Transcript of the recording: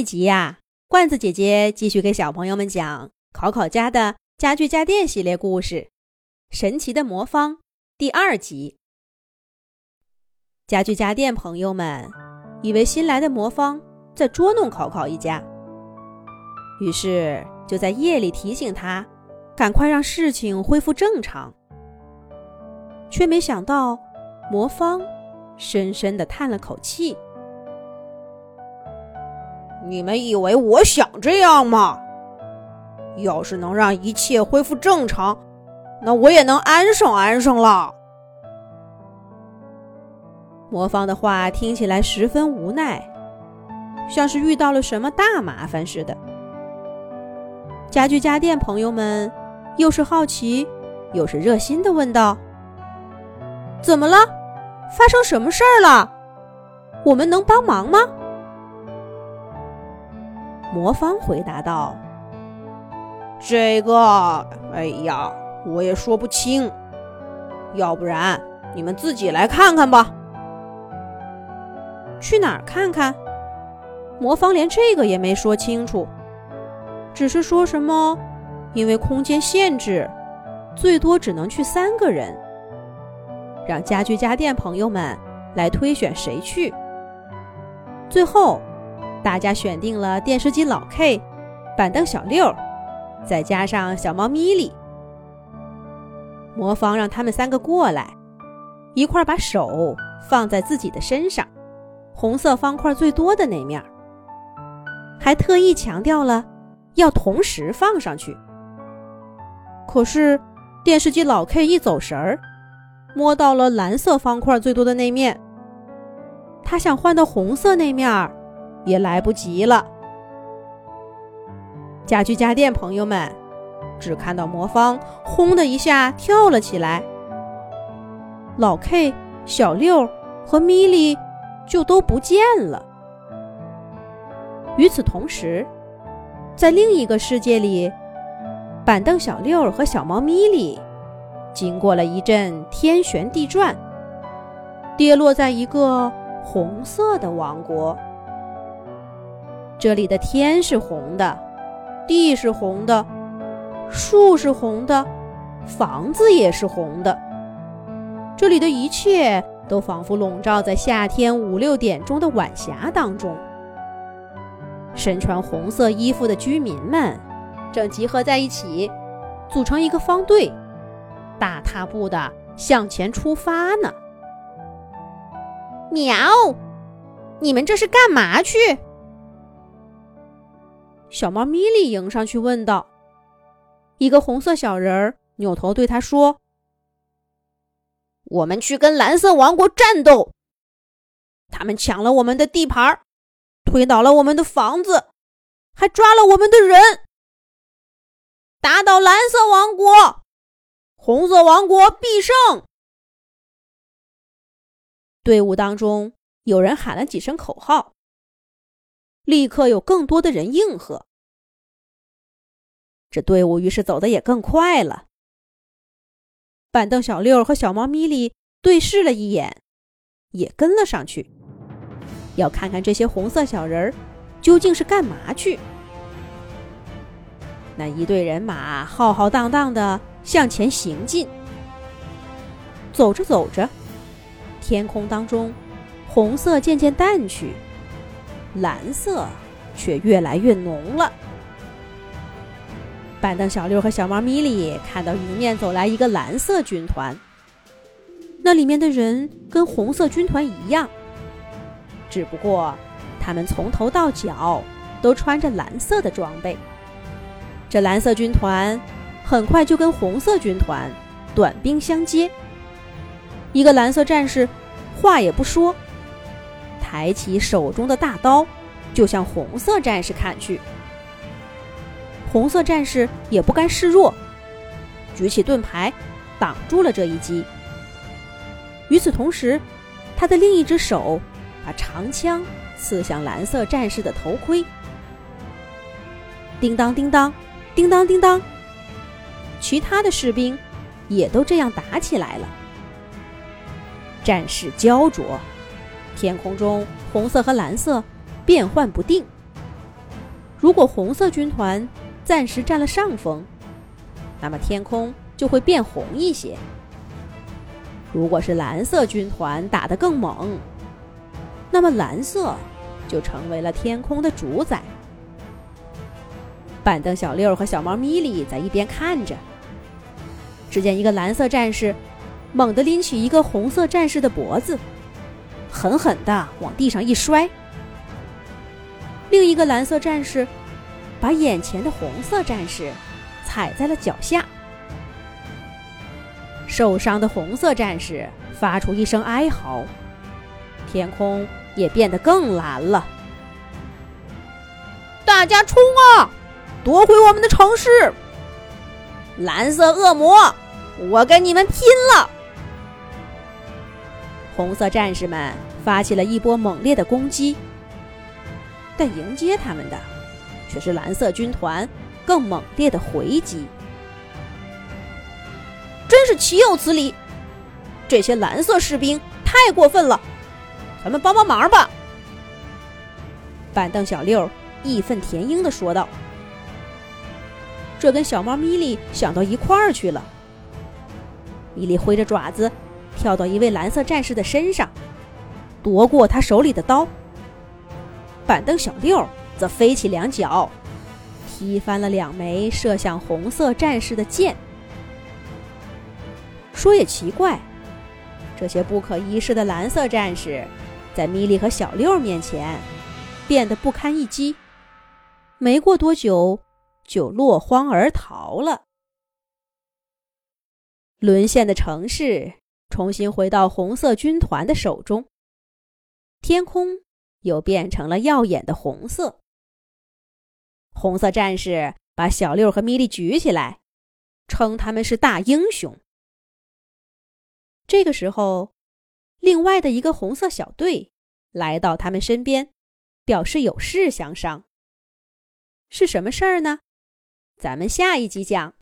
这集呀，罐子姐姐继续给小朋友们讲考考家的家具家电系列故事《神奇的魔方》第二集。家具家电朋友们以为新来的魔方在捉弄考考一家，于是就在夜里提醒他，赶快让事情恢复正常。却没想到，魔方深深的叹了口气。你们以为我想这样吗？要是能让一切恢复正常，那我也能安生安生了。魔方的话听起来十分无奈，像是遇到了什么大麻烦似的。家具家电朋友们又是好奇又是热心的问道：“怎么了？发生什么事儿了？我们能帮忙吗？”魔方回答道：“这个，哎呀，我也说不清。要不然你们自己来看看吧。去哪儿看看？”魔方连这个也没说清楚，只是说什么因为空间限制，最多只能去三个人，让家具家电朋友们来推选谁去。最后。大家选定了电视机老 K、板凳小六，再加上小猫咪咪。魔方让他们三个过来，一块把手放在自己的身上，红色方块最多的那面，还特意强调了要同时放上去。可是电视机老 K 一走神儿，摸到了蓝色方块最多的那面，他想换到红色那面儿。也来不及了。家具家电朋友们只看到魔方轰的一下跳了起来，老 K、小六和米莉就都不见了。与此同时，在另一个世界里，板凳小六和小猫咪莉经过了一阵天旋地转，跌落在一个红色的王国。这里的天是红的，地是红的，树是红的，房子也是红的。这里的一切都仿佛笼罩在夏天五六点钟的晚霞当中。身穿红色衣服的居民们正集合在一起，组成一个方队，大踏步的向前出发呢。喵！你们这是干嘛去？小猫咪莉迎上去问道：“一个红色小人儿扭头对他说：‘我们去跟蓝色王国战斗。他们抢了我们的地盘，推倒了我们的房子，还抓了我们的人。打倒蓝色王国，红色王国必胜！’队伍当中有人喊了几声口号。”立刻有更多的人应和，这队伍于是走的也更快了。板凳小六和小猫咪咪对视了一眼，也跟了上去，要看看这些红色小人儿究竟是干嘛去。那一队人马浩浩荡荡的向前行进，走着走着，天空当中红色渐渐淡去。蓝色却越来越浓了。板凳小六和小猫咪咪看到迎面走来一个蓝色军团，那里面的人跟红色军团一样，只不过他们从头到脚都穿着蓝色的装备。这蓝色军团很快就跟红色军团短兵相接。一个蓝色战士话也不说。抬起手中的大刀，就向红色战士砍去。红色战士也不甘示弱，举起盾牌挡住了这一击。与此同时，他的另一只手把长枪刺向蓝色战士的头盔。叮当叮当，叮当叮当，其他的士兵也都这样打起来了。战事焦灼。天空中，红色和蓝色变幻不定，如果红色军团暂时占了上风，那么天空就会变红一些；如果是蓝色军团打得更猛，那么蓝色就成为了天空的主宰。板凳小六和小猫咪咪在一边看着，只见一个蓝色战士猛地拎起一个红色战士的脖子，狠狠的往地上一摔。另一个蓝色战士把眼前的红色战士踩在了脚下，受伤的红色战士发出一声哀嚎，天空也变得更蓝了。大家冲啊，夺回我们的城市！蓝色恶魔，我跟你们拼了！红色战士们发起了一波猛烈的攻击。但迎接他们的，却是蓝色军团更猛烈的回击。真是岂有此理！这些蓝色士兵太过分了，咱们帮帮忙吧！板凳小六义愤填膺的说道。这跟小猫咪莉想到一块儿去了。咪莉挥着爪子，跳到一位蓝色战士的身上，夺过他手里的刀。板凳小六则飞起两脚，踢翻了两枚射向红色战士的箭。说也奇怪，这些不可一世的蓝色战士，在米莉和小六面前变得不堪一击，没过多久就落荒而逃了。沦陷的城市重新回到红色军团的手中，天空。又变成了耀眼的红色。红色战士把小六和米莉举起来，称他们是大英雄。这个时候，另外的一个红色小队来到他们身边，表示有事相商。是什么事儿呢？咱们下一集讲。